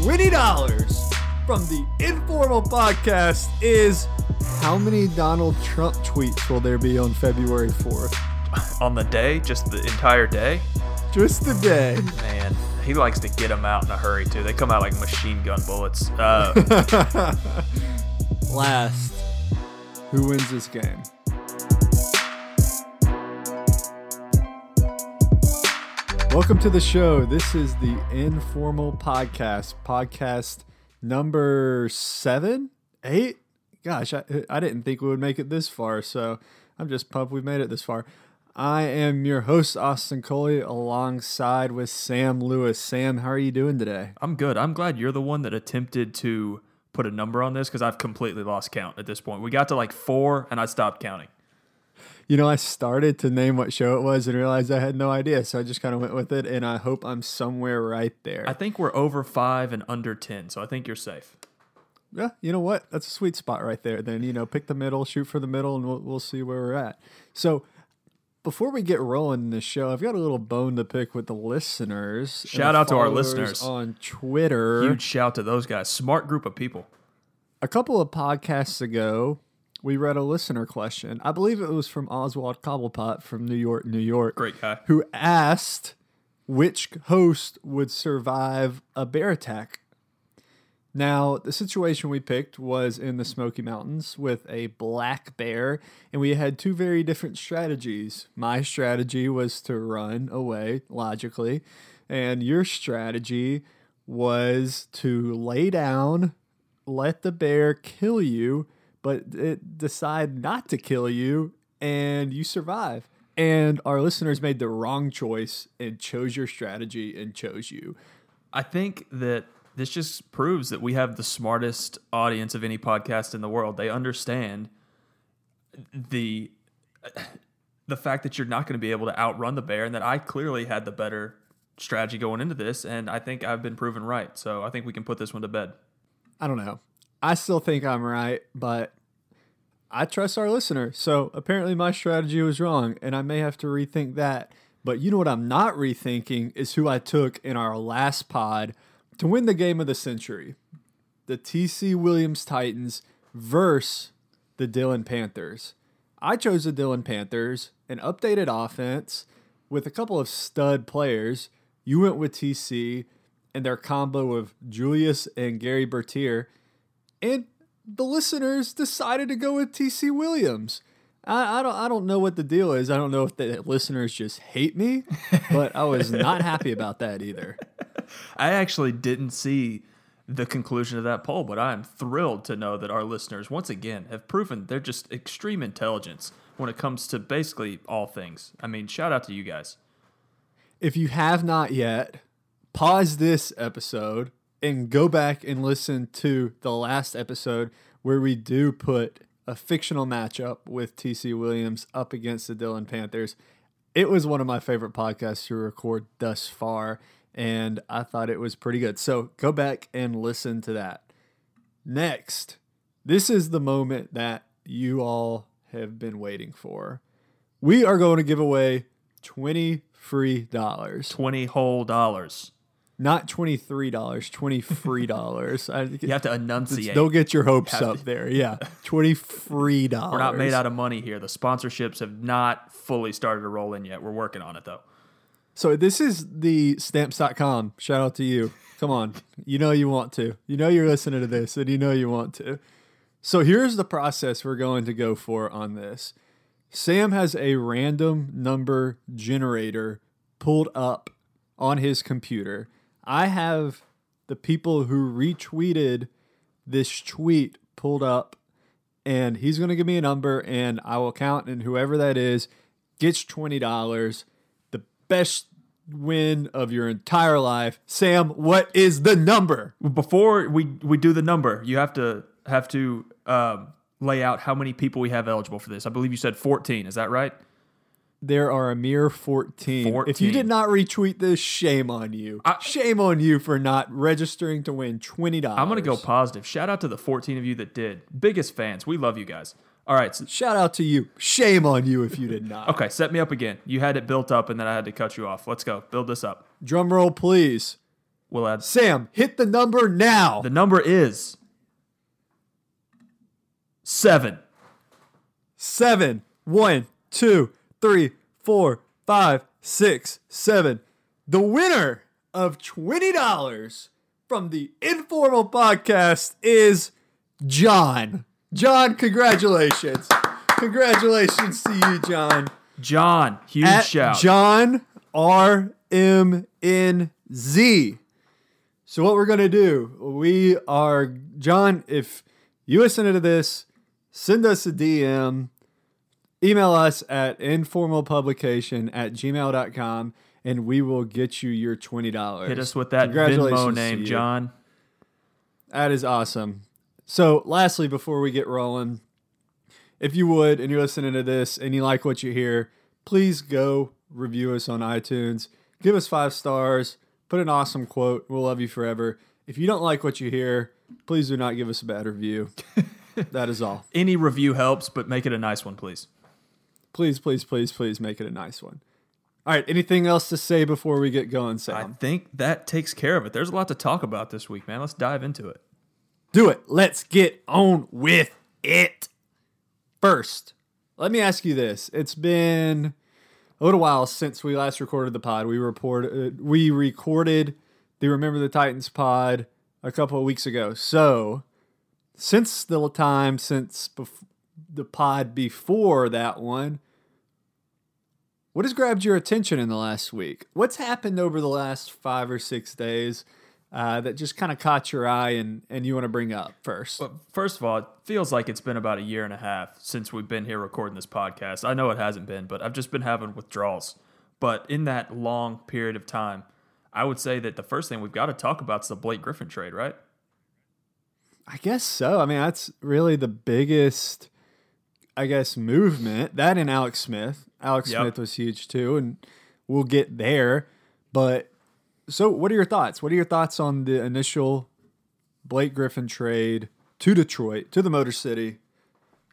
of $20 from the Informal Podcast is how many Donald Trump tweets will there be on February 4th? On the day, just the entire day? Just the day. Man, he likes to get them out in a hurry, too. They come out like machine gun bullets. Uh, Last, who wins this game? Welcome to the show. This is the Informal Podcast, podcast number seven, eight. Gosh, I, I didn't think we would make it this far, so I'm just pumped we made it this far. I am your host, Austin Coley, alongside with Sam Lewis. Sam, how are you doing today? I'm good. I'm glad you're the one that attempted to put a number on this because I've completely lost count at this point. We got to like four and I stopped counting. You know, I started to name what show it was and realized I had no idea, so I just kind of went with it, and I hope I'm somewhere right there. I think we're over five and under 10, so I think you're safe. yeah, you know what? That's a sweet spot right there. Then you know, pick the middle, shoot for the middle, and we'll we'll see where we're at. So. Before we get rolling in this show, I've got a little bone to pick with the listeners. Shout out to our listeners. on Twitter. Huge shout to those guys. Smart group of people. A couple of podcasts ago, we read a listener question. I believe it was from Oswald Cobblepot from New York, New York. Great guy. who asked which host would survive a bear attack. Now, the situation we picked was in the Smoky Mountains with a black bear, and we had two very different strategies. My strategy was to run away, logically, and your strategy was to lay down, let the bear kill you, but it decide not to kill you, and you survive. And our listeners made the wrong choice and chose your strategy and chose you. I think that this just proves that we have the smartest audience of any podcast in the world. They understand the the fact that you're not going to be able to outrun the bear and that I clearly had the better strategy going into this and I think I've been proven right. So I think we can put this one to bed. I don't know. I still think I'm right, but I trust our listener. So apparently my strategy was wrong, and I may have to rethink that. But you know what I'm not rethinking is who I took in our last pod to win the game of the century. The TC Williams Titans versus the Dillon Panthers. I chose the Dillon Panthers, an updated offense with a couple of stud players. You went with TC and their combo of Julius and Gary Bertier. And the listeners decided to go with TC Williams. I, I don't I don't know what the deal is. I don't know if the listeners just hate me, but I was not happy about that either. I actually didn't see the conclusion of that poll, but I am thrilled to know that our listeners once again have proven they're just extreme intelligence when it comes to basically all things. I mean, shout out to you guys. If you have not yet, pause this episode and go back and listen to the last episode where we do put a fictional matchup with TC Williams up against the Dillon Panthers. It was one of my favorite podcasts to record thus far, and I thought it was pretty good. So go back and listen to that. Next, this is the moment that you all have been waiting for. We are going to give away 20 free dollars. 20 whole dollars. Not $23, 20 free dollars. I- You have to enunciate. Don't get your hopes Have up to- there. Yeah. 20 free dollars. We're not made out of money here. The sponsorships have not fully started to roll in yet. We're working on it though. So this is the stamps.com. Shout out to you. Come on. You know you want to. You know you're listening to this and you know you want to. So here's the process we're going to go for on this. Sam has a random number generator pulled up on his computer. I have the people who retweeted this tweet pulled up and he's going to give me a number and I will count and whoever that is gets $20 the best win of your entire life. Sam, what is the number? Before we we do the number, you have to have to um, lay out how many people we have eligible for this. I believe you said 14. Is that right? There are a mere 14. If you did not retweet this, shame on you. I- shame on you for not registering to win $20. I'm going to go positive. Shout out to the 14 of you that did. Biggest fans. We love you guys. All right. So, Shout out to you. Shame on you if you did not. okay, set me up again. You had it built up and then I had to cut you off. Let's go. Build this up. Drum roll, please. We'll add. Sam, hit the number now. The number is seven. Seven. One, two, three, four, five, six, seven. The winner of $20 from the Informal Podcast is John. John, congratulations. Congratulations to you, John. John, huge At shout. John R M N Z. So what we're gonna do? We are John. If you listen to this, send us a DM. Email us at informalpublication at gmail.com and we will get you your $20. Hit us with that Venmo name. John. That is awesome. So, lastly, before we get rolling, if you would and you're listening to this and you like what you hear, please go review us on iTunes. Give us five stars. Put an awesome quote. We'll love you forever. If you don't like what you hear, please do not give us a bad review. that is all. Any review helps, but make it a nice one, please. Please, please, please, please make it a nice one. All right. Anything else to say before we get going, Sam? I think that takes care of it. There's a lot to talk about this week, man. Let's dive into it. Do it. Let's get on with it. First, let me ask you this. It's been a little while since we last recorded the pod. We reported uh, we recorded the Remember the Titans pod a couple of weeks ago. So, since the time since bef- the pod before that one, what has grabbed your attention in the last week? What's happened over the last five or six days uh, that just kind of caught your eye and, and you want to bring up first? But first of all, it feels like it's been about a year and a half since we've been here recording this podcast. I know it hasn't been, but I've just been having withdrawals. But in that long period of time, I would say that the first thing we've got to talk about is the Blake Griffin trade, right? I guess so. I mean, that's really the biggest, I guess, movement. That and Alex Smith. Alex Yep. Smith was huge too, and we'll get there. But so, what are your thoughts? What are your thoughts on the initial Blake Griffin trade to Detroit, to the Motor City,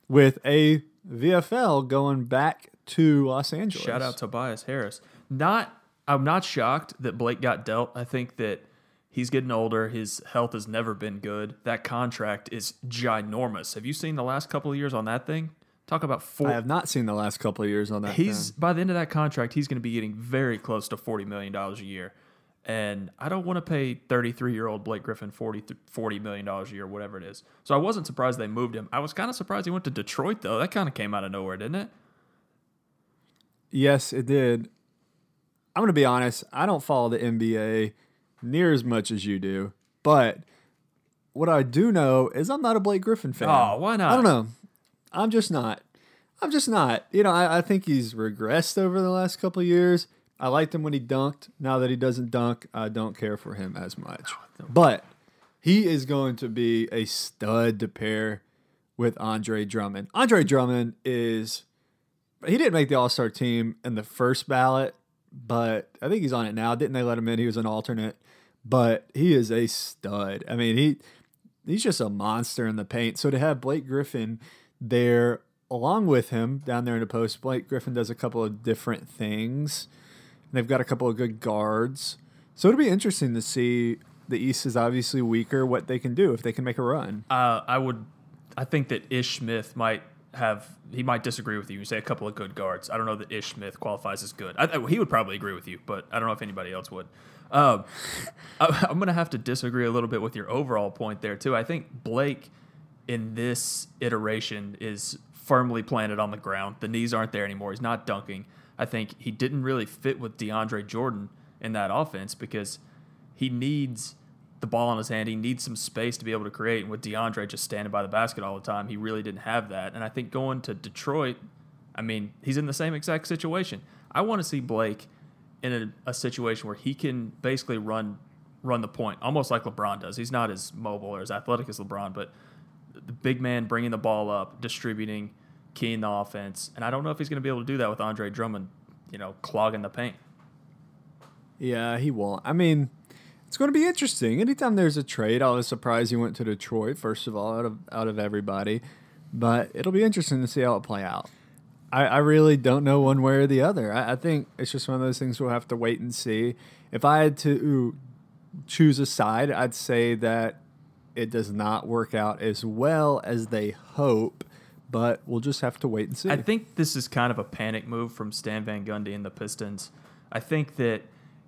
with a VFL going back to Los Angeles? Shout out Tobias Harris. Not, I'm not shocked that Blake got dealt. I think that he's getting older. His health has never been good. That contract is ginormous. Have you seen the last couple of years on that thing? Talk about four. I have not seen the last couple of years on that. he's thing. by the end of that contract, he's going to be getting very close to forty million dollars a year, and I don't want to pay thirty-three year old Blake Griffin 40, 40 million dollars a year, whatever it is. So I wasn't surprised they moved him. I was kind of surprised he went to Detroit though. That kind of came out of nowhere, didn't it? Yes, it did. I'm going to be honest. I don't follow the NBA near as much as you do, but what I do know is I'm not a Blake Griffin fan. Oh, why not? I don't know. I'm just not. I'm just not. You know, I, I think he's regressed over the last couple of years. I liked him when he dunked. Now that he doesn't dunk, I don't care for him as much. Oh, but he is going to be a stud to pair with Andre Drummond. Andre Drummond is he didn't make the All Star team in the first ballot, but I think he's on it now. Didn't they let him in? He was an alternate, but he is a stud. I mean, he he's just a monster in the paint. So to have Blake Griffin there along with him down there in the post, Blake Griffin does a couple of different things. And they've got a couple of good guards. So it'll be interesting to see. The East is obviously weaker. What they can do if they can make a run. Uh, I would, I think that Ish Smith might have. He might disagree with you. You say a couple of good guards. I don't know that Ish Smith qualifies as good. I, he would probably agree with you, but I don't know if anybody else would. Um, I, I'm going to have to disagree a little bit with your overall point there too. I think Blake in this iteration is firmly planted on the ground. The knees aren't there anymore. He's not dunking. I think he didn't really fit with DeAndre Jordan in that offense because he needs the ball in his hand. He needs some space to be able to create. And with DeAndre just standing by the basket all the time, he really didn't have that. And I think going to Detroit, I mean, he's in the same exact situation. I want to see Blake in a, a situation where he can basically run run the point, almost like LeBron does. He's not as mobile or as athletic as LeBron, but the big man bringing the ball up, distributing, keying the offense. And I don't know if he's going to be able to do that with Andre Drummond, you know, clogging the paint. Yeah, he won't. I mean, it's going to be interesting. Anytime there's a trade, I was surprised he went to Detroit. First of all, out of out of everybody, but it'll be interesting to see how it play out. I, I really don't know one way or the other. I, I think it's just one of those things we'll have to wait and see. If I had to choose a side, I'd say that it does not work out as well as they hope, but we'll just have to wait and see. I think this is kind of a panic move from Stan Van Gundy and the Pistons. I think that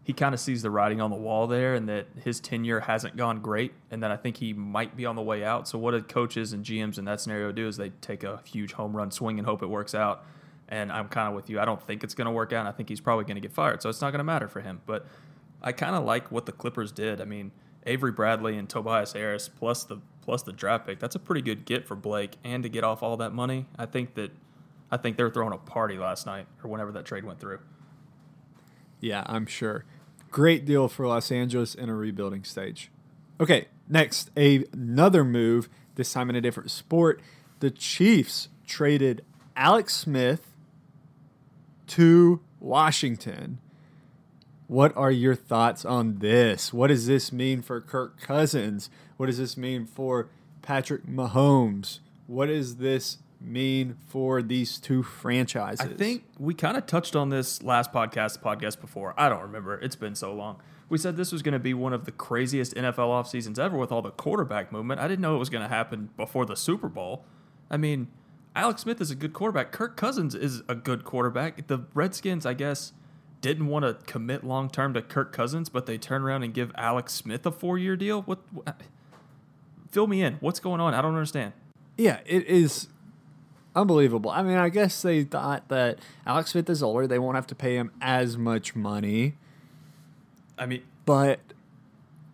he kind of sees the writing on the wall there and that his tenure hasn't gone great and that I think he might be on the way out. So what do coaches and GMs in that scenario do is they take a huge home run swing and hope it works out. And I'm kind of with you. I don't think it's going to work out. I think he's probably going to get fired. So it's not going to matter for him. But I kind of like what the Clippers did. I mean, Avery Bradley and Tobias Harris plus the plus the draft pick. That's a pretty good get for Blake and to get off all that money. I think that I think they're throwing a party last night or whenever that trade went through. Yeah, I'm sure. Great deal for Los Angeles in a rebuilding stage. Okay, next, a, another move, this time in a different sport. The Chiefs traded Alex Smith to Washington. What are your thoughts on this? What does this mean for Kirk Cousins? What does this mean for Patrick Mahomes? What does this mean for these two franchises? I think we kind of touched on this last podcast, podcast before. I don't remember. It's been so long. We said this was going to be one of the craziest NFL off seasons ever with all the quarterback movement. I didn't know it was going to happen before the Super Bowl. I mean, Alex Smith is a good quarterback. Kirk Cousins is a good quarterback. The Redskins, I guess, didn't want to commit long term to Kirk Cousins, but they turn around and give Alex Smith a four year deal. What, what? Fill me in. What's going on? I don't understand. Yeah, it is unbelievable. I mean, I guess they thought that Alex Smith is older; they won't have to pay him as much money. I mean, but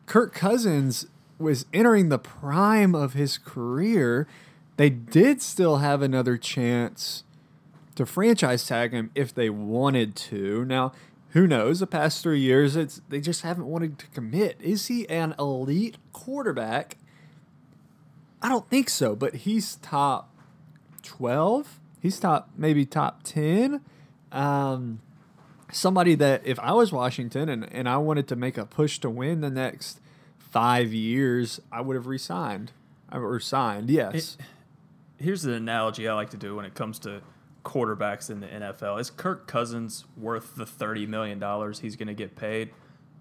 Kirk Cousins was entering the prime of his career. They did still have another chance to franchise tag him if they wanted to. Now, who knows? The past three years, it's they just haven't wanted to commit. Is he an elite quarterback? I don't think so, but he's top 12. He's top, maybe top 10. Um, somebody that if I was Washington and, and I wanted to make a push to win the next five years, I would have resigned or resigned, Yes. It, here's the analogy I like to do when it comes to quarterbacks in the NFL. Is Kirk Cousins worth the $30 million he's going to get paid?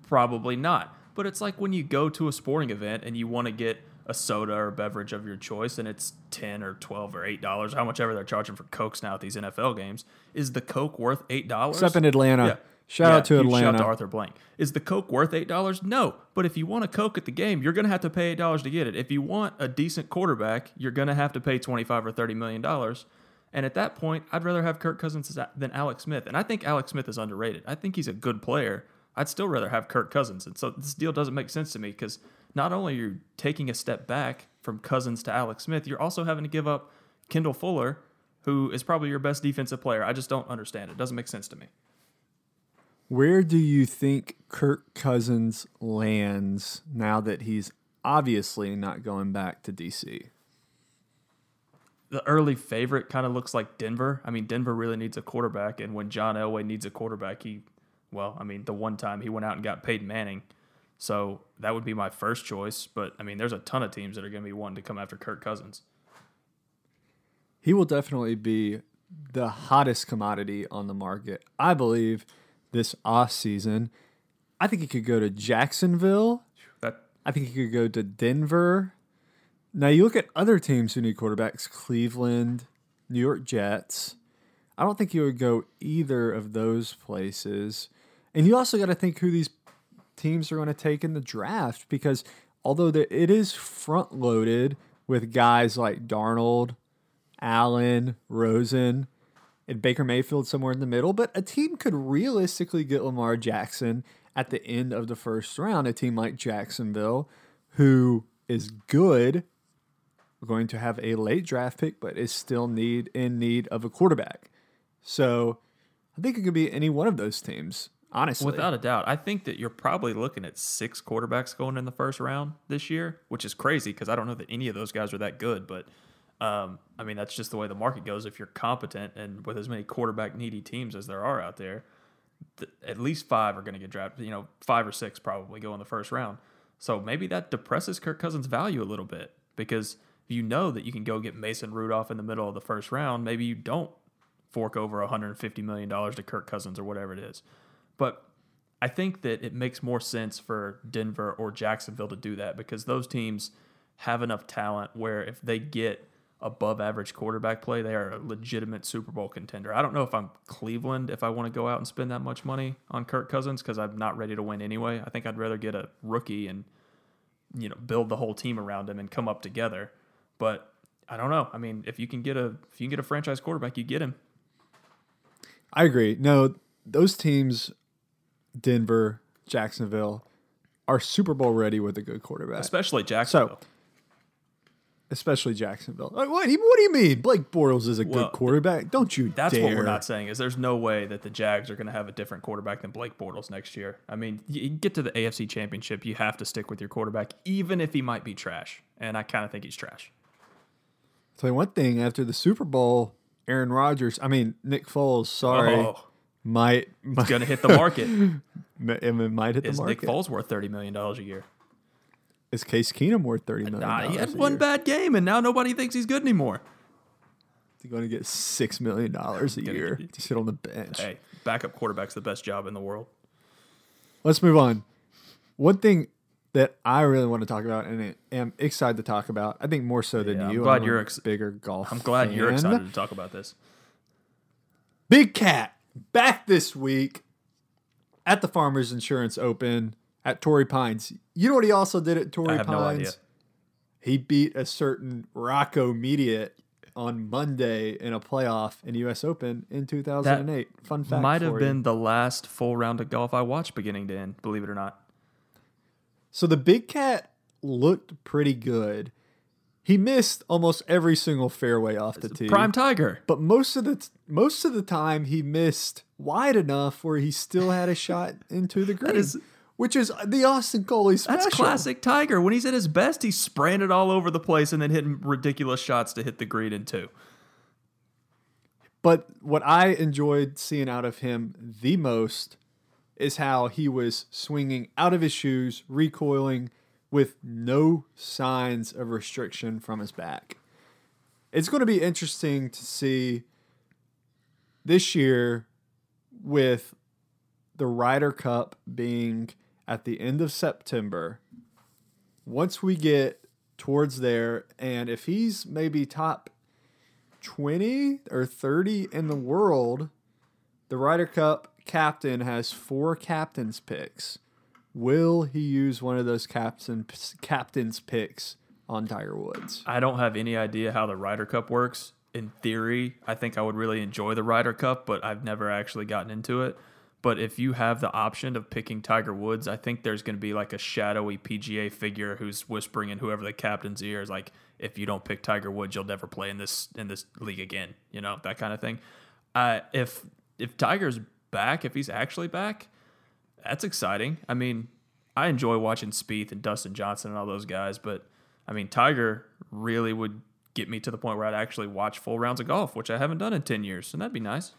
Probably not. But it's like when you go to a sporting event and you want to get – a soda or beverage of your choice and it's 10 or 12 or 8 dollars how much ever they're charging for cokes now at these nfl games is the coke worth 8 dollars? Except in atlanta. Yeah. shout yeah, out to atlanta shout out to arthur blank. Is the coke worth 8 dollars? No. But if you want a coke at the game you're going to have to pay 8 dollars to get it. If you want a decent quarterback you're going to have to pay 25 or 30 million dollars and at that point i'd rather have kirk cousins than alex smith and i think alex smith is underrated i think he's a good player i'd still rather have kirk cousins and so this deal doesn't make sense to me because not only are you taking a step back from Cousins to Alex Smith, you're also having to give up Kendall Fuller, who is probably your best defensive player. I just don't understand it. Doesn't make sense to me. Where do you think Kirk Cousins lands now that he's obviously not going back to DC? The early favorite kind of looks like Denver. I mean, Denver really needs a quarterback, and when John Elway needs a quarterback, he, well, I mean, the one time he went out and got Peyton Manning so that would be my first choice. But I mean, there's a ton of teams that are going to be wanting to come after Kirk Cousins. He will definitely be the hottest commodity on the market. I believe this off season. I think he could go to Jacksonville. That I think he could go to Denver. Now you look at other teams who need quarterbacks: Cleveland, New York Jets. I don't think you would go either of those places. And you also got to think who these teams are going to take in the draft because although it is front loaded with guys like Darnold, Allen, Rosen, and Baker Mayfield somewhere in the middle, but a team could realistically get Lamar Jackson at the end of the first round. A team like Jacksonville, who is good, going to have a late draft pick, but is still need in need of a quarterback. So I think it could be any one of those teams honestly. Without a doubt. I think that you're probably looking at six quarterbacks going in the first round this year, which is crazy because I don't know that any of those guys are that good. But um, I mean, that's just the way the market goes. If you're competent and with as many quarterback needy teams as there are out there, th- at least five are going to get drafted. You know, five or six probably go in the first round. So maybe that depresses Kirk Cousins' value a little bit because you know that you can go get Mason Rudolph in the middle of the first round. Maybe you don't fork over $150 million to Kirk Cousins or whatever it is. But I think that it makes more sense for Denver or Jacksonville to do that because those teams have enough talent where if they get above average quarterback play, they are a legitimate Super Bowl contender. I don't know if I'm Cleveland if I want to go out and spend that much money on Kirk Cousins because I'm not ready to win anyway. I think I'd rather get a rookie and you know build the whole team around him and come up together. But I don't know. I mean, if you can get a if you can get a franchise quarterback, you get him. I agree. No, those teams, Denver, Jacksonville, are Super Bowl ready with a good quarterback. Especially Jacksonville. So, especially Jacksonville. Like, What, do you- what do you mean? Blake Bortles is a Well, good quarterback? Don't you That's dare. what we're not saying is there's no way that the Jags are going to have a different quarterback than Blake Bortles next year. I mean, you get to the AFC Championship, you have to stick with your quarterback, even if he might be trash. And I kind of think he's trash. Tell you one thing, after the Super Bowl, Aaron Rodgers, I mean, Nick Foles, sorry, Oh, might, might, going to hit the market. it might hit the Is Nick market. Foles worth thirty million dollars a year? Is Case Keenum worth $30 million? Nah, he had one year? bad game, and now nobody thinks he's good anymore. He's going to get $6 million a year to sit on the bench. Hey, backup quarterback's the best job in the world. Let's move on. One thing that I really want to talk about and am excited to talk about, I think more so than Yeah, I'm you. glad a you're ex- bigger golf. I'm glad you're excited to talk about this. Big Cat back this week at the Farmers Insurance Open at Torrey Pines. You know what he also did at Torrey Pines? no idea. He beat a certain Rocco Mediate on Monday in a playoff in U.S. Open in 2008. Fun fact. Might have you. been the last full round of golf I watched beginning to end, believe it or not. So the Big Cat looked pretty good. He missed almost every single fairway off the tee. Prime Tiger. but most of the t- most of the time he missed wide enough where he still had a shot into the green, is- which is the Austin Coley special. That's classic Tiger. When he's at his best, he's spraying it all over the place and then hitting ridiculous shots to hit the green in two. But what I enjoyed seeing out of him the most is how he was swinging out of his shoes, recoiling with no signs of restriction from his back. It's going to be interesting to see this year with the Ryder Cup being at the end of September. Once we get towards there, and if he's maybe top 20 or 30 in the world, the Ryder Cup captain has four captain's picks. Will he use one of those captain captain's picks on Tiger Woods? I don't have any idea how the Ryder Cup works. In theory, I think I would really enjoy the Ryder Cup, but I've never actually gotten into it. But if you have the option of picking Tiger Woods, I think there's going to be like a shadowy PGA figure who's whispering in whoever the captain's ear is like, if you don't pick Tiger Woods, you'll never play in this in this league again. You know that kind of thing. Uh, if if Tiger's back, if he's actually back, that's exciting. I mean, I enjoy watching Spieth and Dustin Johnson and all those guys, but I mean, Tiger really would get me to the point where I'd actually watch full rounds of golf, which I haven't done in 10 years, and that'd be nice.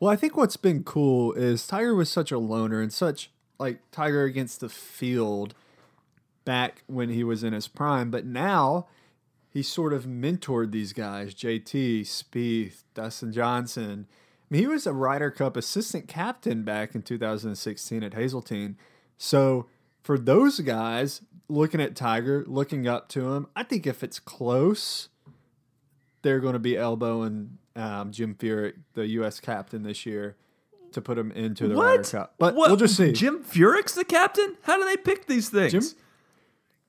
Well, I think what's been cool is Tiger was such a loner and such like Tiger against the field back when he was in his prime, but now he sort of mentored these guys, JT, Spieth, Dustin Johnson. Mean, he was a Ryder Cup assistant captain back in 2016 at Hazeltine. So for those guys looking at Tiger, looking up to him, I think if it's close, they're going to be elbowing um, Jim Furyk, the U.S. captain this year, to put him into the Ryder Cup. But What? we'll just see. Jim Furyk's the captain? How do they pick these things? Jim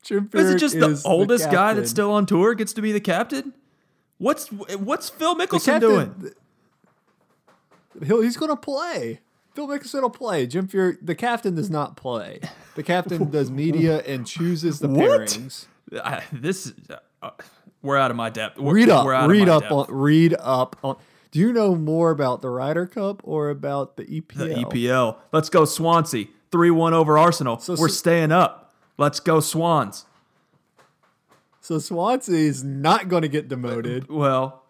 Jim is it just the is oldest guy that's still on tour gets to be the captain? What's what's Phil Mickelson captain- doing? He'll, he's going to play. Phil Mickelson will play. Jim Furyk, the captain does not play. The captain does media and chooses the What? pairings. I, this uh, we're out of my depth. We're, Read up. We're out Read up depth. on. Read up on. Do you know more about the Ryder Cup or about the EPL? the EPL. Let's go Swansea. 3-1 over Arsenal. So- We're so- staying up. Let's go Swans. So Swansea is not going to get demoted. Well,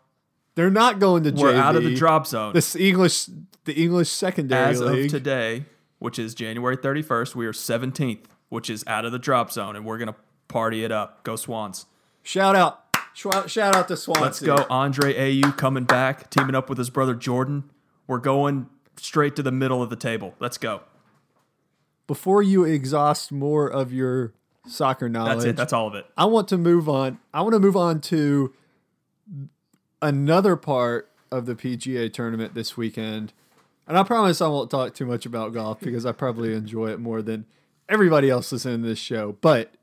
They're not going to we're JV. out of the drop zone. This English, the English secondary As league. of today, which is January 31st, we are 17th, which is out of the drop zone, and we're going to party it up. Go Swans. Shout out, shout, out to Swans. Let's go. Andre Ayew coming back, teaming up with his brother Jordan. We're going straight to the middle of the table. Let's go. before you exhaust more of your soccer knowledge, That's it. That's all of it. I want to move on. I want to move on to another part of the PGA tournament this weekend. And I promise I won't talk too much about golf because I probably enjoy it more than everybody else listening to this show. But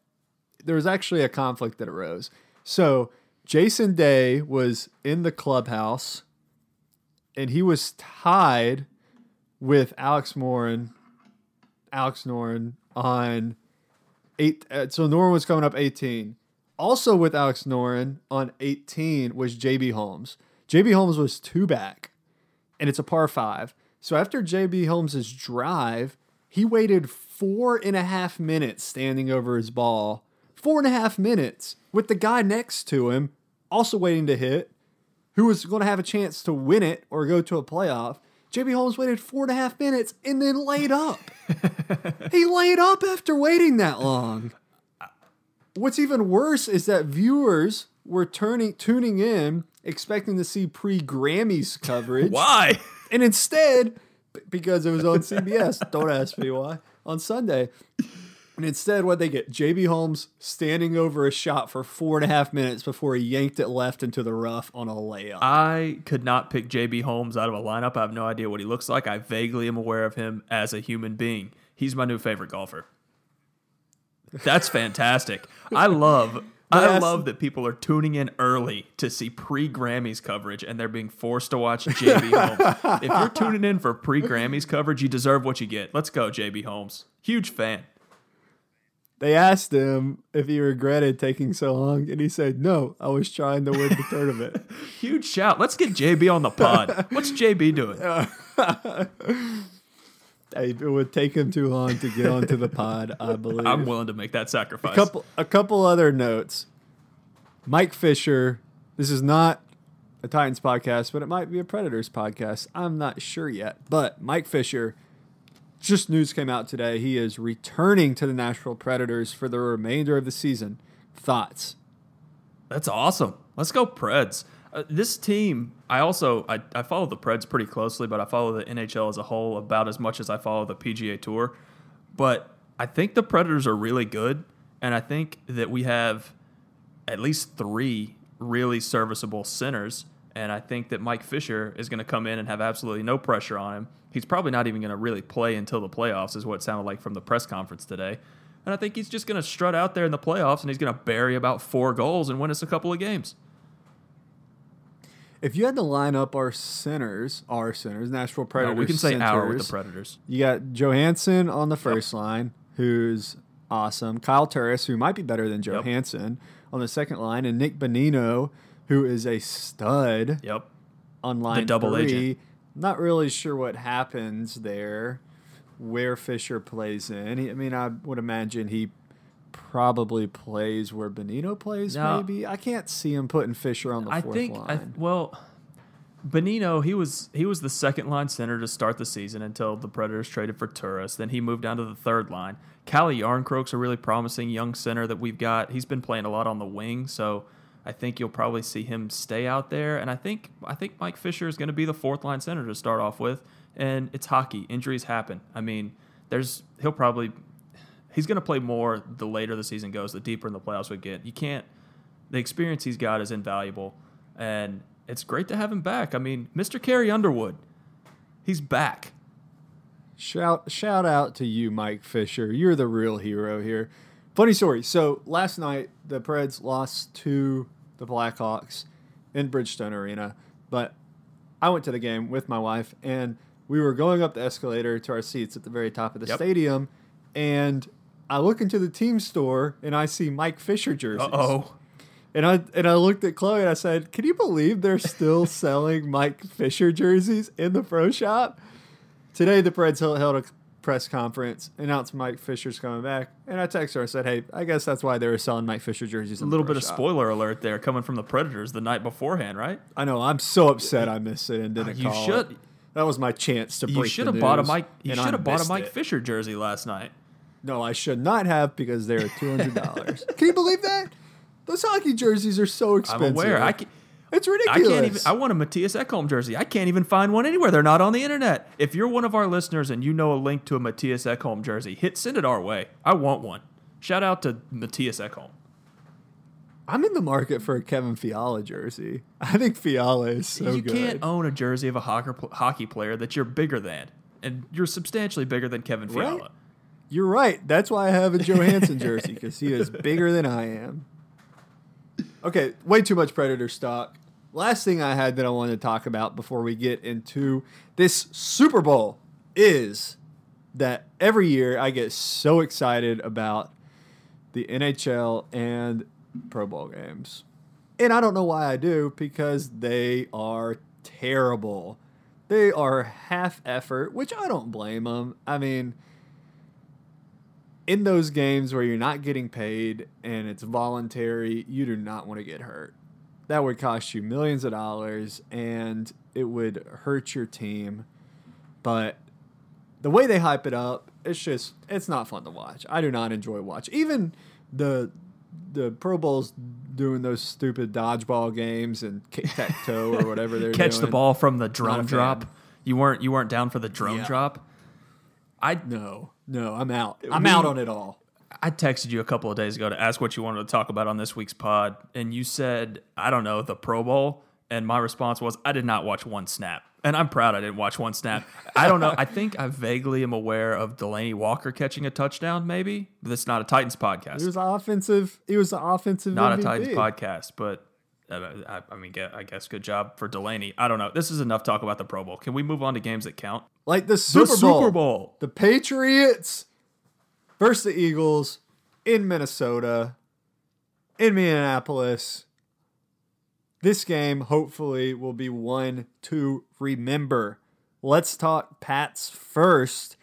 there was actually a conflict that arose. So Jason Day was in the clubhouse and he was tied with Alex Morin, Alex Noren on eight. Uh, so Noren was coming up 18. Also with Alex Noren on 18 was JB Holmes. JB Holmes was two back, and it's a par five. So after JB Holmes's drive, he waited four and a half minutes standing over his ball. Four and a half minutes with the guy next to him also waiting to hit, who was going to have a chance to win it or go to a playoff. JB Holmes waited four and a half minutes and then laid up. he laid up after waiting that long. What's even worse is that viewers were turning tuning in expecting to see pre Grammys coverage. Why? And instead, because it was on CBS, don't ask me why, on Sunday. And instead, what they get? JB Holmes standing over a shot for four and a half minutes before he yanked it left into the rough on a layup. I could not pick JB Holmes out of a lineup. I have no idea what he looks like. I vaguely am aware of him as a human being. He's my new favorite golfer. That's fantastic. I love I love that people are tuning in early to see pre Grammys coverage and they're being forced to watch JB Holmes. if you're tuning in for pre Grammys coverage, you deserve what you get. Let's go, JB Holmes. Huge fan. They asked him if he regretted taking so long, and he said, No, I was trying to win the tournament. Huge shout. Let's get JB on the pod. What's JB doing? It would take him too long to get onto the pod, I believe. I'm willing to make that sacrifice. a couple a couple other notes. Mike Fisher, this is not a Titans podcast, but it might be a Predators podcast. I'm not sure yet. But Mike Fisher, just news came out today. He is returning to the Nashville Predators for the remainder of the season. Thoughts? That's awesome. Let's go Preds. Uh, this team, I also I, I follow the Preds pretty closely, but I follow the NHL as a whole about as much as I follow the PGA Tour. But I think the Predators are really good, and I think that we have at least three really serviceable centers. And I think that Mike Fisher is going to come in and have absolutely no pressure on him. He's probably not even going to really play until the playoffs, is what it sounded like from the press conference today. And I think he's just going to strut out there in the playoffs and he's going to bury about four goals and win us a couple of games. If you had to line up our centers, our centers, Nashville No, Predators, we can say our with the Predators. You got Johansen on the first line, who's awesome. Kyle Turris, who might be better than Yep. Johansen, on the second line, and Nick Bonino, who is a stud Yep. on line double three. agent. Not really sure what happens there, where Fisher plays in. I mean, I would imagine he probably plays where Bonino plays. Maybe I can't see him putting Fisher on the I fourth think line. I, well, Bonino he was he was the second line center to start the season until the Predators traded for Turris. Then he moved down to the third line. Calle Jarnkrok's a really promising young center that we've got. He's been playing a lot on the wing, so I think you'll probably see him stay out there. And I think I think Mike Fisher is going to be the fourth line center to start off with. And it's hockey; injuries happen. I mean, there's he'll probably he's going to play more the later the season goes, the deeper in the playoffs we get. You can't the experience he's got is invaluable, and it's great to have him back. I mean, Mr. Carrie Underwood, he's back. Shout shout out to you, Mike Fisher. You're the real hero here. Funny story. So last night the Preds lost to the Blackhawks in Bridgestone Arena, but I went to the game with my wife and we were going up the escalator to our seats at the very top of the Yep. stadium, and I look into the team store and I see Mike Fisher jerseys. Uh oh. And I and I looked at Chloe and I said, "Can you believe they're still selling Mike Fisher jerseys in the pro shop?" Today, the Preds held held a press conference, announced Mike Fisher's coming back, and I texted her and said, "Hey, I guess that's why they were selling Mike Fisher jerseys." A In the little bit of shop." spoiler alert there coming from the Predators the night beforehand, right? I know. I'm so upset I missed it and didn't call. You should- it. That was my chance to break. You the should have bought a Mike. You I should have bought a Mike it. Fisher jersey last night. No, I should not have because they're two hundred dollars. Can you believe that? Those hockey jerseys are so I'm expensive. aware. I can, It's I ridiculous. can't even. I want a Mattias Ekholm jersey. I can't even find one anywhere. They're not on the internet. If you're one of our listeners and you know a link to a Mattias Ekholm jersey, hit send it our way. I want one. Shout out to Mattias Ekholm. I'm in the market for a Kevin Fiala jersey. I think Fiala is so you good. can't own a jersey of a hockey, hockey player that you're bigger than, and you're substantially bigger than Kevin Fiala. Right. You're right. That's why I have a Johansen jersey because he is bigger than I am. Okay, way too much Predator stock. Last thing I had that I wanted to talk about before we get into this Super Bowl is that every year I get so excited about the NHL and Pro Bowl games. And I don't know why I do because they are terrible. They are half effort, which I don't blame them. I mean, in those games where you're not getting paid and it's voluntary, you do not want to get hurt. That would cost you millions of dollars and it would hurt your team. But the way they hype it up, it's just it's not fun to watch. I do not enjoy watch. Even the the Pro Bowls doing those stupid dodgeball games and kick tack toe or whatever they're Catch doing. the ball from the Not a drone fan. drop. You weren't. You weren't down for the drone Yeah. drop. I No, no, I'm out. I'm We- out on it all. I texted you a couple of days ago to ask what you wanted to talk about on this week's pod, and you said, I don't know, the Pro Bowl. And my response was, I did not watch one snap. And I'm proud I didn't watch one snap. I don't know. I think I vaguely am aware of Delanie Walker catching a touchdown, maybe. But it's not a Titans podcast. It was offensive. It was the offensive. not a Titans podcast, but Uh, I, I mean, I guess good job for Delanie. I don't know. This is enough talk about the Pro Bowl. Can we move on to games that count? Like the Super the Bowl. Super Bowl. The Patriots versus the Eagles in Minnesota, in Minneapolis. This game hopefully will be one to remember. Let's talk Pats first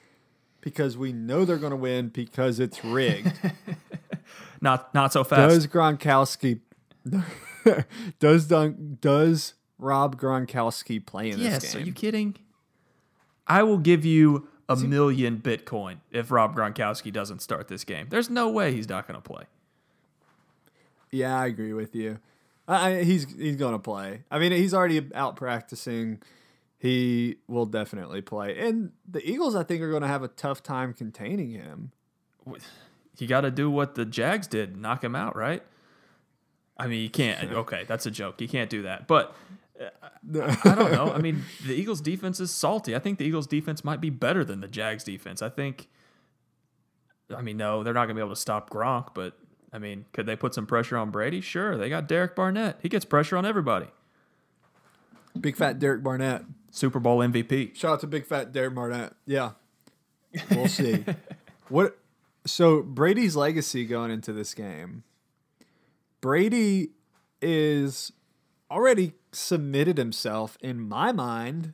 because we know they're going to win because it's rigged. Not not so fast. does Gronkowski does Dun, does Rob Gronkowski play in yes. this game? Yes. Are you kidding? I will give you a million Bitcoin if Rob Gronkowski doesn't start this game. There's no way he's not going to play. Yeah, I agree with you. I, he's he's gonna play. I mean, he's already out practicing. He will definitely play. And the Eagles, I think, are going to have a tough time containing him. You got to do what the Jags did, knock him out, right? I mean, you can't. Okay, that's a joke. You can't do that. But uh, I don't know. I mean, the Eagles' defense is salty. I think the Eagles' defense might be better than the Jags' defense. I think. I mean, no, they're not going to be able to stop Gronk, but I mean, could they put some pressure on Brady? Sure. They got Derek Barnett. He gets pressure on everybody. Big fat Derek Barnett. Super Bowl MVP. Shout out to big fat Derek Barnett. Yeah, we'll see. what? So Brady's legacy going into this game. Brady is already submitted himself in my mind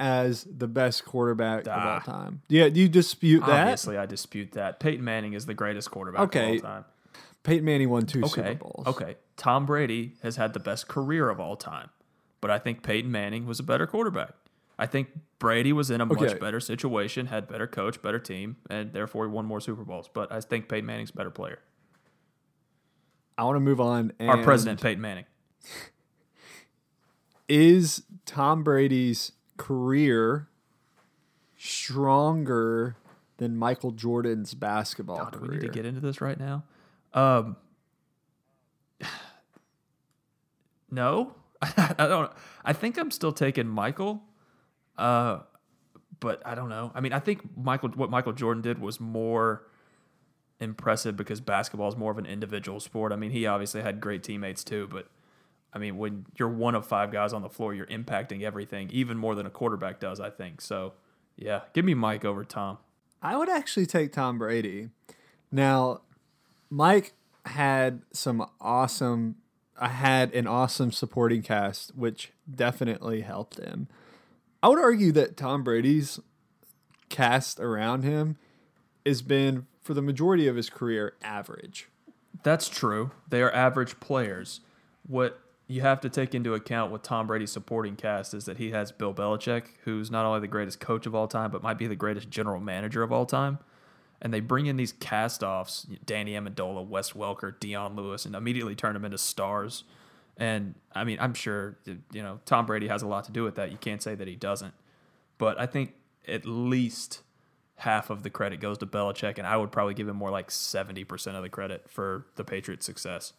as the best quarterback of all time. Yeah, do you dispute that? Obviously, I dispute that. Peyton Manning is the greatest quarterback Okay. of all time. Peyton Manning won two Super Okay. Bowls. Okay. Tom Brady has had the best career of all time, but I think Peyton Manning was a better quarterback. I think Brady was in a Okay. much better situation, had better coach, better team, and therefore he won more Super Bowls. But I think Peyton Manning's a better player. I want to move on. And Our president, Peyton Manning. is Tom Brady's career stronger than Michael Jordan's basketball God, do we need to get into this right now? Um, no, I don't. I think I'm still taking Michael. Uh, but I don't know. I mean, I think Michael, what Michael Jordan did was more impressive because basketball is more of an individual sport. I mean, he obviously had great teammates too, but I mean, when you're one of five guys on the floor, you're impacting everything even more than a quarterback does. I think so. Yeah, give me Mike over Tom. I would actually take Tom Brady. Now, Mike had some awesome. I had an awesome supporting cast, which definitely helped him. I would argue that Tom Brady's cast around him has been, for the majority of his career, average. That's true. They are average players. What you have to take into account with Tom Brady's supporting cast is that he has Bill Belichick, who's not only the greatest coach of all time, but might be the greatest general manager of all time. And they bring in these cast offs, Danny Amendola, Wes Welker, Dion Lewis, and immediately turn them into stars. And I mean, I'm sure you know Tom Brady has a lot to do with that. You can't say that he doesn't. But I think at least half of the credit goes to Belichick, and I would probably give him more like 70% of the credit for the Patriots' success.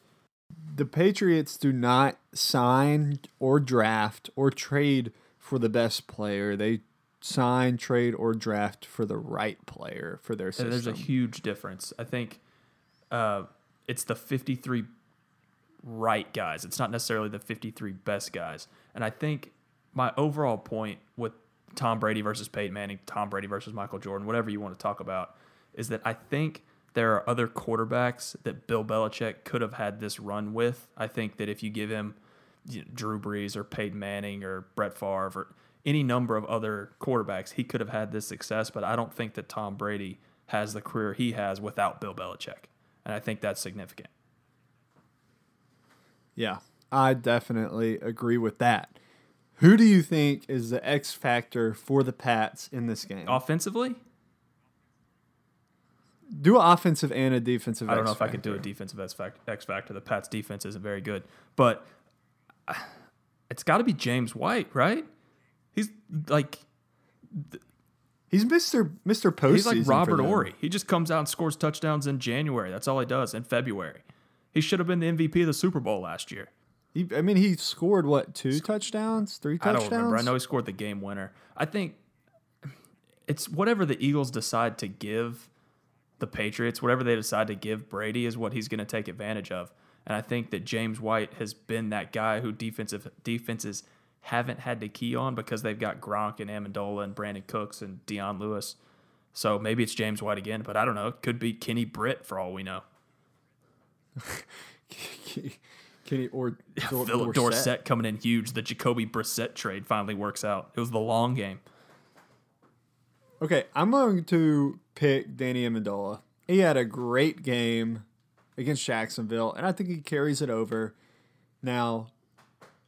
The Patriots do not sign or draft or trade for the best player. They sign, trade, or draft for the right player for their system. There's a huge difference. I think uh, it's the 53 right guys. It's not necessarily the 53 best guys. And I think my overall point with Tom Brady versus Peyton Manning, Tom Brady versus Michael Jordan, whatever you want to talk about, is that I think there are other quarterbacks that Bill Belichick could have had this run with. I think that if you give him you know, Drew Brees or Peyton Manning or Brett Favre or any number of other quarterbacks, he could have had this success. But I don't think that Tom Brady has the career he has without Bill Belichick. And I think that's significant. Yeah, I definitely agree with that. Who do you think is the X factor for the Pats in this game? Offensively? Do an offensive and a defensive. I don't know if I could do a defensive X factor. The Pats' defense isn't very good, but uh, it's got to be James White, right? He's like He's Mr. Mr. Postseason. He's like Robert Horry. He just comes out and scores touchdowns in January. That's all he does in February. He should have been the MVP of the Super Bowl last year. He, I mean, he scored what two touchdowns, three touchdowns. I don't remember. I know he scored the game winner. I think it's whatever the Eagles decide to give the Patriots, whatever they decide to give Brady, is what he's going to take advantage of. And I think that James White has been that guy who defensive defenses haven't had to key on because they've got Gronk and Amendola and Brandin Cooks and Dion Lewis. So maybe it's James White again, but I don't know. It could be Kenny Britt for all we know. Kenny or Phillip Dorsett. Dorsett coming in huge. The Jacoby Brissett trade finally works out. It was the long game. Okay, I'm going to pick Danny Amendola. He had a great game against Jacksonville, and I think he carries it over. Now,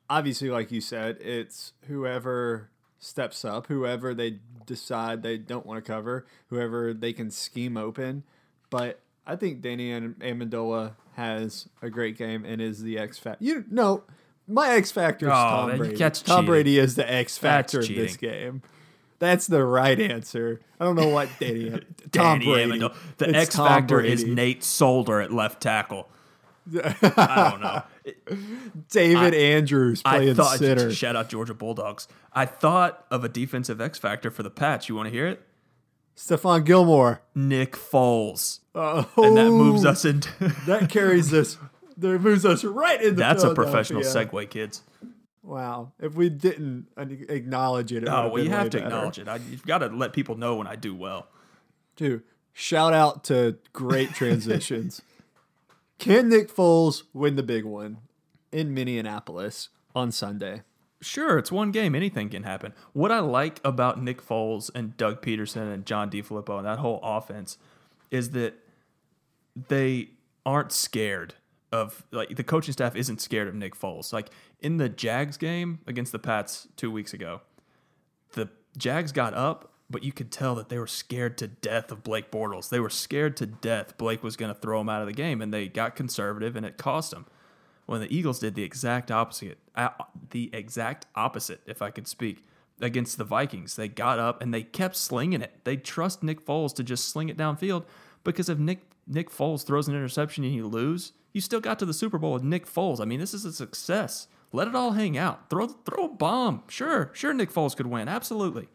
obviously, like you said, it's whoever steps up, whoever they decide they don't want to cover, whoever they can scheme open. But I think Danny Amendola has a great game and is the X factor. You know, my X factor is oh, Tom Brady. Tom cheating. Brady is the X factor of this game. That's the right answer. I don't know what Danny. Tom Danny Brady. Amendola. The it's X Tom factor Brady. is Nate Solder at left tackle. I don't know. David I, Andrews playing I thought, center. Shout out Georgia Bulldogs. I thought of a defensive X factor for the Pats. You want to hear it? Stephon Gilmore. Nick Foles. Oh, and that moves us into that carries us. That moves us right into. That's a professional segue, kids. Wow! If we didn't acknowledge it, it oh, well, you have to better. acknowledge it. I, you've got to let people know when I do well. Dude, shout out to great transitions. Can Nick Foles win the big one in Minneapolis on Sunday? Sure, it's one game. Anything can happen. What I like about Nick Foles and Doug Pederson and John DeFilippo and that whole offense is that they aren't scared of like the coaching staff isn't scared of Nick Foles. Like in the Jags game against the Pats two weeks ago, the Jags got up, but you could tell that they were scared to death of Blake Bortles. They were scared to death Blake was going to throw him out of the game, and they got conservative, and it cost them when the Eagles did the exact opposite, uh, the exact opposite, if I could speak, against the Vikings. They got up and they kept slinging it. They trust Nick Foles to just sling it downfield because if Nick Nick Foles throws an interception and you lose, you still got to the Super Bowl with Nick Foles. I mean, this is a success. Let it all hang out. Throw throw a bomb. Sure, sure Nick Foles could win. Absolutely.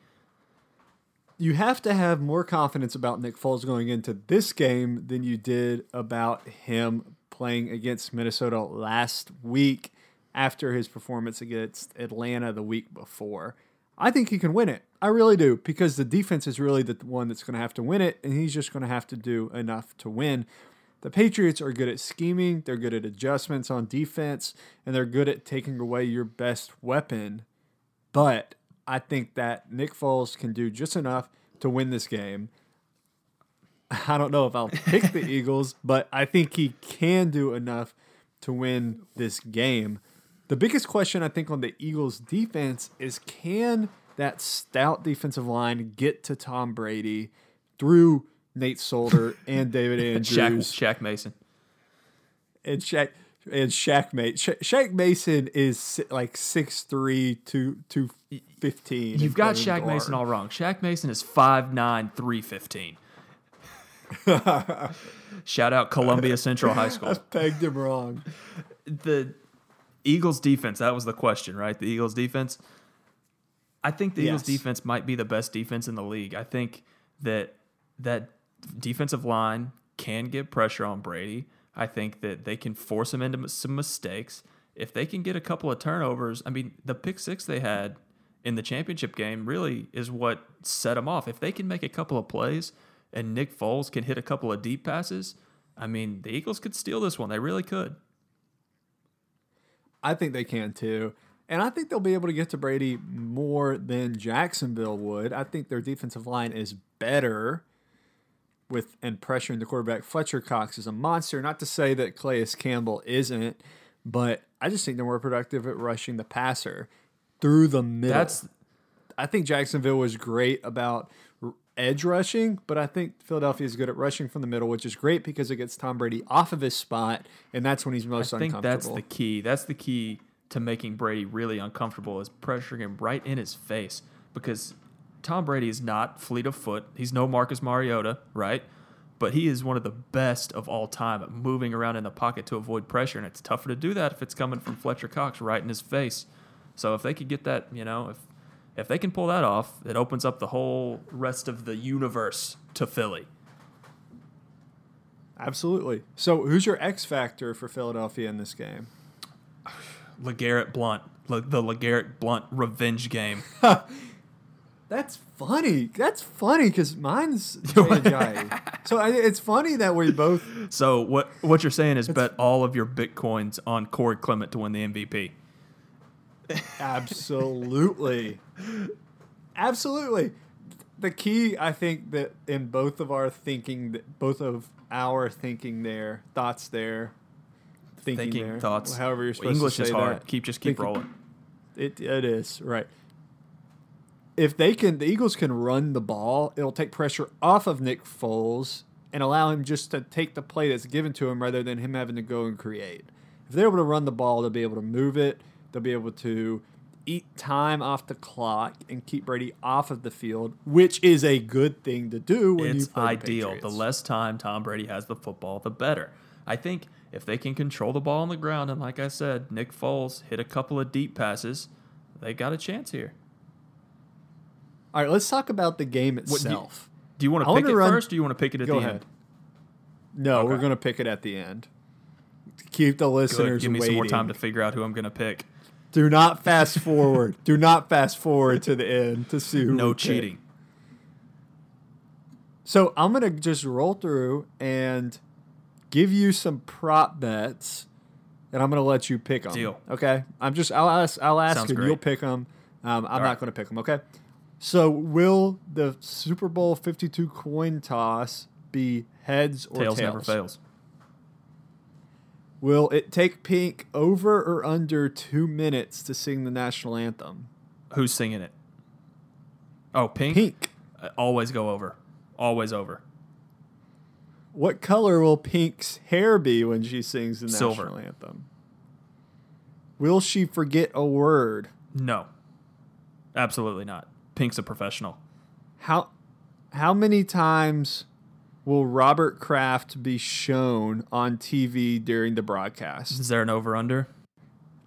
You have to have more confidence about Nick Foles going into this game than you did about him playing against Minnesota last week after his performance against Atlanta the week before. I think he can win it. I really do because the defense is really the one that's going to have to win it, and he's just going to have to do enough to win. The Patriots are good at scheming, they're good at adjustments on defense, and they're good at taking away your best weapon. But I think that Nick Foles can do just enough to win this game. I don't know if I'll pick the Eagles, but I think he can do enough to win this game. The biggest question I think on the Eagles defense is can that stout defensive line get to Tom Brady through Nate Solder and David Andrews, Shaq, Shaq Mason, and Shaq. and Shaq Mason. Sha- Shaq Mason is like 6'3", 2, 215. You've got Shaq Mason all wrong. Shaq Mason is 5'9", 315. Shout out Columbia Central High School. I Pegged him wrong. The Eagles defense, that was the question, right? The Eagles defense. I think the Eagles defense might be the best defense in the league. I think that that defensive line can get pressure on Brady. I think that they can force him into some mistakes. If they can get a couple of turnovers, I mean, the pick six they had in the championship game really is what set them off. If they can make a couple of plays and Nick Foles can hit a couple of deep passes, I mean, the Eagles could steal this one. They really could. I think they can too. And I think they'll be able to get to Brady more than Jacksonville would. I think their defensive line is better with and pressuring the quarterback. Fletcher Cox is a monster. Not to say that Calais Campbell isn't, but I just think they're more productive at rushing the passer through the middle. That's I think Jacksonville was great about edge rushing, but I think Philadelphia is good at rushing from the middle, which is great because it gets Tom Brady off of his spot, and that's when he's most uncomfortable. I think that's the key. That's the key to making Brady really uncomfortable is pressuring him right in his face because Tom Brady is not fleet of foot. He's no Marcus Mariota, right? But he is one of the best of all time at moving around in the pocket to avoid pressure, and it's tougher to do that if it's coming from Fletcher Cox right in his face. So if they could get that, you know, if if they can pull that off, it opens up the whole rest of the universe to Philly. Absolutely. So, who's your X factor for Philadelphia in this game? LeGarrette Blunt, Le- the LeGarrette Blunt revenge game. That's funny. That's funny because mine's So I, it's funny that we both. So what what you're saying is bet all of your bitcoins on Corey Clement to win the MVP. Absolutely, absolutely. The key, I think, that in both of our thinking, both of our thinking there, thoughts there, thinking, Thinking there, thoughts. however you're supposed English to say is hard. that. Keep just keep Thinking- rolling. It it is right. If they can, the Eagles can run the ball. It'll take pressure off of Nick Foles and allow him just to take the play that's given to him rather than him having to go and create. If they're able to run the ball, they'll be able to move it. They'll be able to eat time off the clock and keep Brady off of the field, which is a good thing to do when you It's play the ideal. The Patriots. less time Tom Brady has the football, the better. I think if they can control the ball on the ground and like I said, Nick Foles hit a couple of deep passes, they got a chance here. All right, let's talk about the game What, do, you, itself. do you want I to pick it run- first or do you want to pick it at the ahead. end? No, we're going to pick it at the end. Keep the Good. listeners Give me waiting. some more time to figure out who I'm going to pick. Do not fast forward. Do not fast forward to the end to see who No pick. cheating. So I'm gonna just roll through and give you some prop bets, and I'm gonna let you pick them. Deal. Okay. I'm just I'll ask I'll ask Sounds and great. you'll pick them. Um, I'm not right. gonna pick them. Okay. So will the Super Bowl 52 coin toss be heads or Tails tails? never fails. Will it take Pink over or under two minutes to sing the national anthem? Who's singing it? Oh, Pink. Pink. Uh, Always go over. Always over. What color will Pink's hair be when she sings the Silver. national anthem? Will she forget a word? No. Absolutely not. Pink's a professional. How how many times will Robert Kraft be shown on TV during the broadcast? Is there an over under?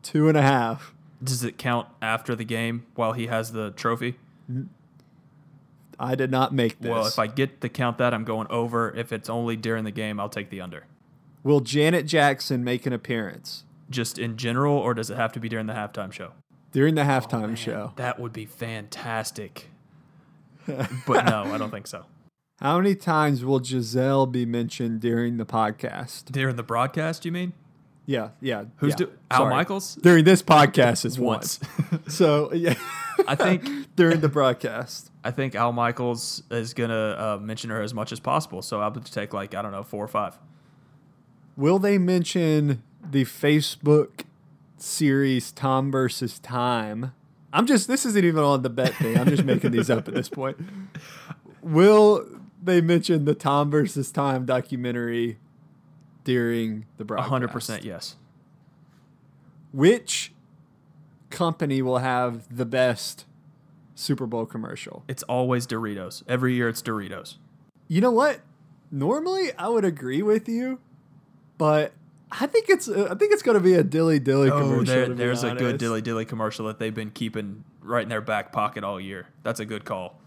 Two and a half. Does it count after the game while he has the trophy? I did not make this. Well, if I get to count that, I'm going over. If it's only during the game, I'll take the under. will Janet Jackson make an appearance Just in general, or does it have to be during the halftime show? during the oh, halftime show? That would be fantastic. but no, I don't think so. How many times will Gisele be mentioned during the podcast? During the broadcast, you mean? Yeah, yeah. Who's yeah. do- Al Sorry. Michaels? During this podcast is Once. once. So yeah, I think during the broadcast. I think Al Michaels is gonna uh, mention her as much as possible. So I'll take like I don't know four or five. Will they mention the Facebook series Tom versus Time? I'm just this isn't even on the bet thing. I'm just making these up at this point. Will they mentioned the Tom versus Time documentary during the broadcast? hundred percent yes. which company will have the best Super Bowl commercial? It's always Doritos. Every year it's Doritos. You know what? Normally I would agree with you, but I think it's uh, I think it's going to be a dilly dilly Oh, commercial. there, there's a good dilly dilly commercial that they've been keeping right in their back pocket all year. That's a good call.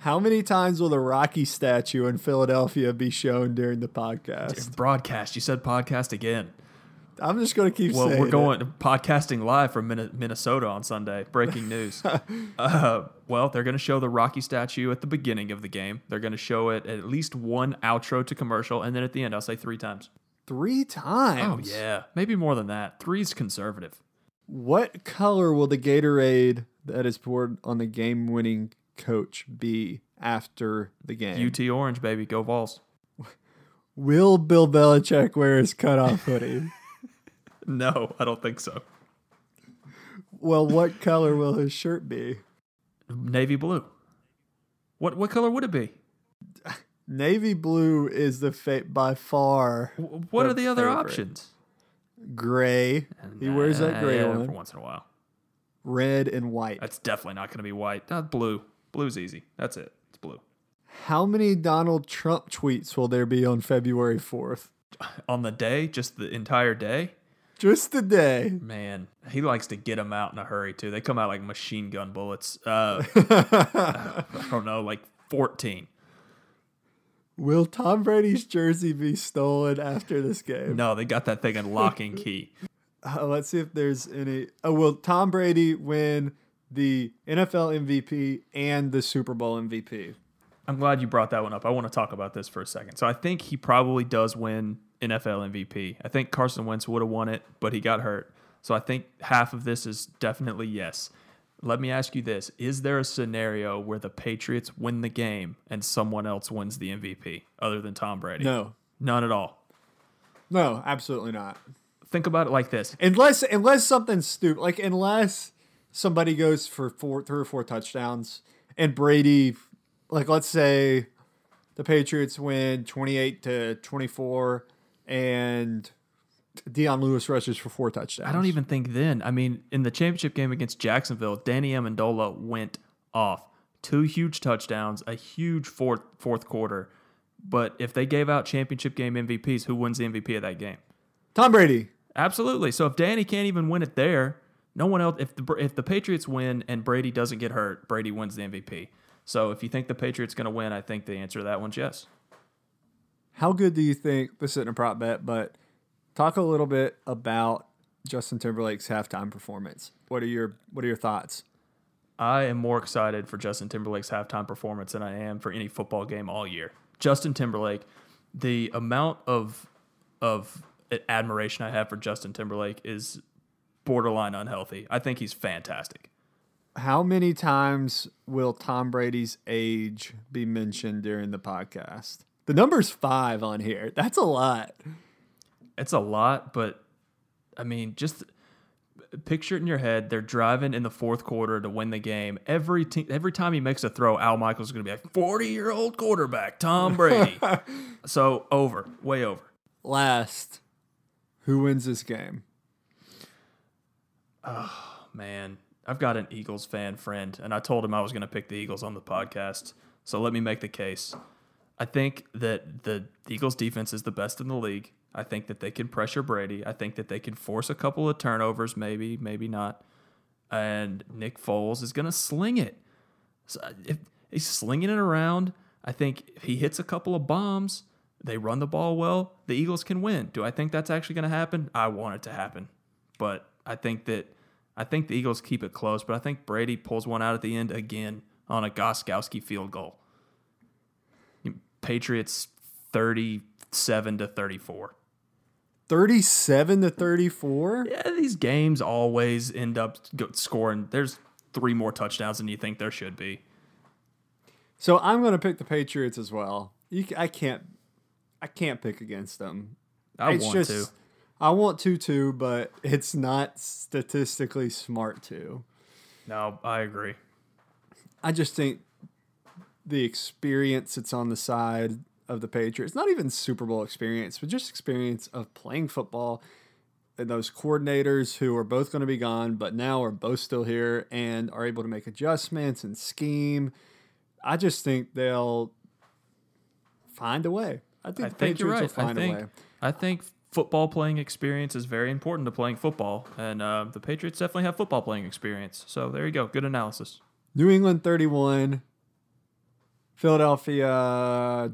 How many times will the Rocky statue in Philadelphia be shown during the podcast? Broadcast. You said podcast again. I'm just going to keep Well, we're it. going podcasting live from Minnesota on Sunday. Breaking news. uh, well, they're going to show the Rocky statue at the beginning of the game. They're going to show it at least one outro to commercial, and then at the end, I'll say three times. Three times. Oh, yeah, maybe more than that. Three's conservative. What color will the Gatorade that is poured on the game-winning coach be after the game? UT Orange, baby, go Vols. Will Bill Belichick wear his cutoff hoodie? No, I don't think so. well, what color will his shirt be? Navy blue. What what color would it be? Navy blue is the fa- by far W- What The are the other favorite. options? gray. He wears that gray yeah, one. for once in a while. Red and white. That's definitely not going to be white. Not blue. Blue's easy. That's it. It's blue. How many Donald Trump tweets will there be on February 4th? On the day, just the entire day, Just the day. man, he likes to get them out in a hurry too. They come out like machine gun bullets. Uh, I don't know, like fourteen. Will Tom Brady's jersey be stolen after this game? No, they got that thing in lock and key. Uh, let's see if there's any. Oh, will Tom Brady win the NFL MVP and the Super Bowl MVP? I'm glad you brought that one up. I want to talk about this for a second. So I think he probably does win NFL MVP. I think Carson Wentz would have won it, but he got hurt. So I think half of this is definitely yes. Let me ask you this. Is there a scenario where the Patriots win the game and someone else wins the MVP other than Tom Brady? No. None at all. No, absolutely not. Think about it like this. Unless unless something stupid, like unless somebody goes for four, three or four touchdowns, and Brady, like let's say, the Patriots win twenty eight to twenty four, and Dion Lewis rushes for four touchdowns. I don't even think then. I mean, in the championship game against Jacksonville, Danny Amendola went off. Two huge touchdowns, a huge fourth fourth quarter. But if they gave out championship game MVPs, who wins the MVP of that game? Tom Brady. Absolutely. So if Danny can't even win it there, no one else. If the if the Patriots win and Brady doesn't get hurt, Brady wins the MVP. So if you think the Patriots going to win, I think the answer to that one's yes. How good do you think this isn't a prop bet, but talk a little bit about Justin Timberlake's halftime performance. What are your what are your thoughts? I am more excited for Justin Timberlake's halftime performance than I am for any football game all year. Justin Timberlake, the amount of of admiration I have for Justin Timberlake is borderline unhealthy. I think he's fantastic. How many times will Tom Brady's age be mentioned during the podcast? The number's five on here. That's a lot. It's a lot, but I mean, just picture it in your head. They're driving in the fourth quarter to win the game. Every te- every time he makes a throw, Al Michaels is going to be like, 40 year old quarterback, Tom Brady. so over, way over. Last, who wins this game? Oh man, I've got an Eagles fan friend, and I told him I was going to pick the Eagles on the podcast. So let me make the case. I think that the Eagles defense is the best in the league. I think that they can pressure Brady. I think that they can force a couple of turnovers, maybe, maybe not. And Nick Foles is going to sling it. So if he's slinging it around, I think if he hits a couple of bombs, they run the ball well, the Eagles can win. Do I think that's actually going to happen? I want it to happen. But I think that I think the Eagles keep it close, but I think Brady pulls one out at the end again on a Gostkowski field goal. Patriots 37 to 34. 37 to 34? Yeah, these games always end up scoring. There's three more touchdowns than you think there should be. So I'm going to pick the Patriots as well. You, I can't I can't pick against them. I it's want just to. I want to too, but it's not statistically smart to. No, I agree. I just think the experience that's on the side of the Patriots, not even Super Bowl experience, but just experience of playing football. and those coordinators who are both going to be gone, but now are both still here and are able to make adjustments and scheme. I just think they'll find a way. I think I the think Patriots right. will find I a think way. I think football playing experience is very important to playing football, and uh, the Patriots definitely have football playing experience. So there you go. Good analysis. New England 31, Philadelphia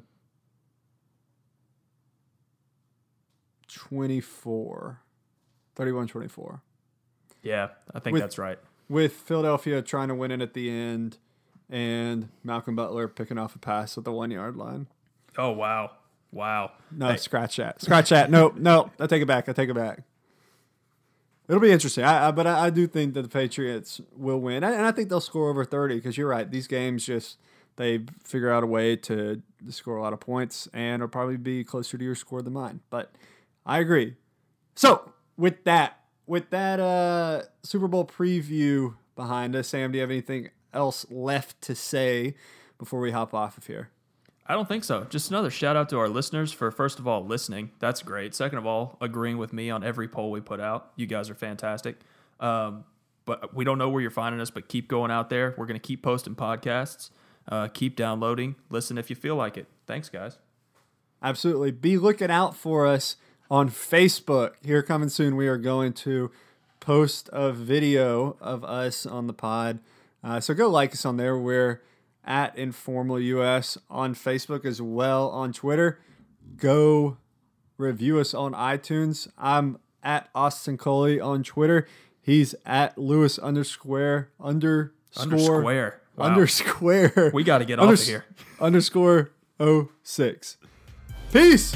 24. 31 24. Yeah, I think With- that's right. With Philadelphia trying to win it at the end and Malcolm Butler picking off a pass at the one yard line. Oh wow, wow. No, Hey, scratch that. Scratch that. No, no, I take it back. I take it back. It'll be interesting. I, I but I, I do think that the Patriots will win, and I think they'll score over thirty because you're right. These games just they figure out a way to score a lot of points, and it'll probably be closer to your score than mine. But I agree. So with that, with that uh, Super Bowl preview behind us, Sam, do you have anything else left to say before we hop off of here? I don't think so. Just another shout out to our listeners for first of all listening. That's great. Second of all, agreeing with me on every poll we put out. You guys are fantastic. Um, but we don't know where you're finding us, but keep going out there. We're gonna keep posting podcasts. Uh, keep downloading. Listen if you feel like it. Thanks, guys. Absolutely. Be looking out for us on Facebook. Here coming soon, we are going to post a video of us on the pod. Uh, so go like us on there. We're at Informal US on Facebook as well on Twitter. Go review us on iTunes. I'm at Austin Coley on Twitter. He's at Lewis underscore underscore Undersquare. Wow. underscore. we got to get off of here. underscore 06. Peace.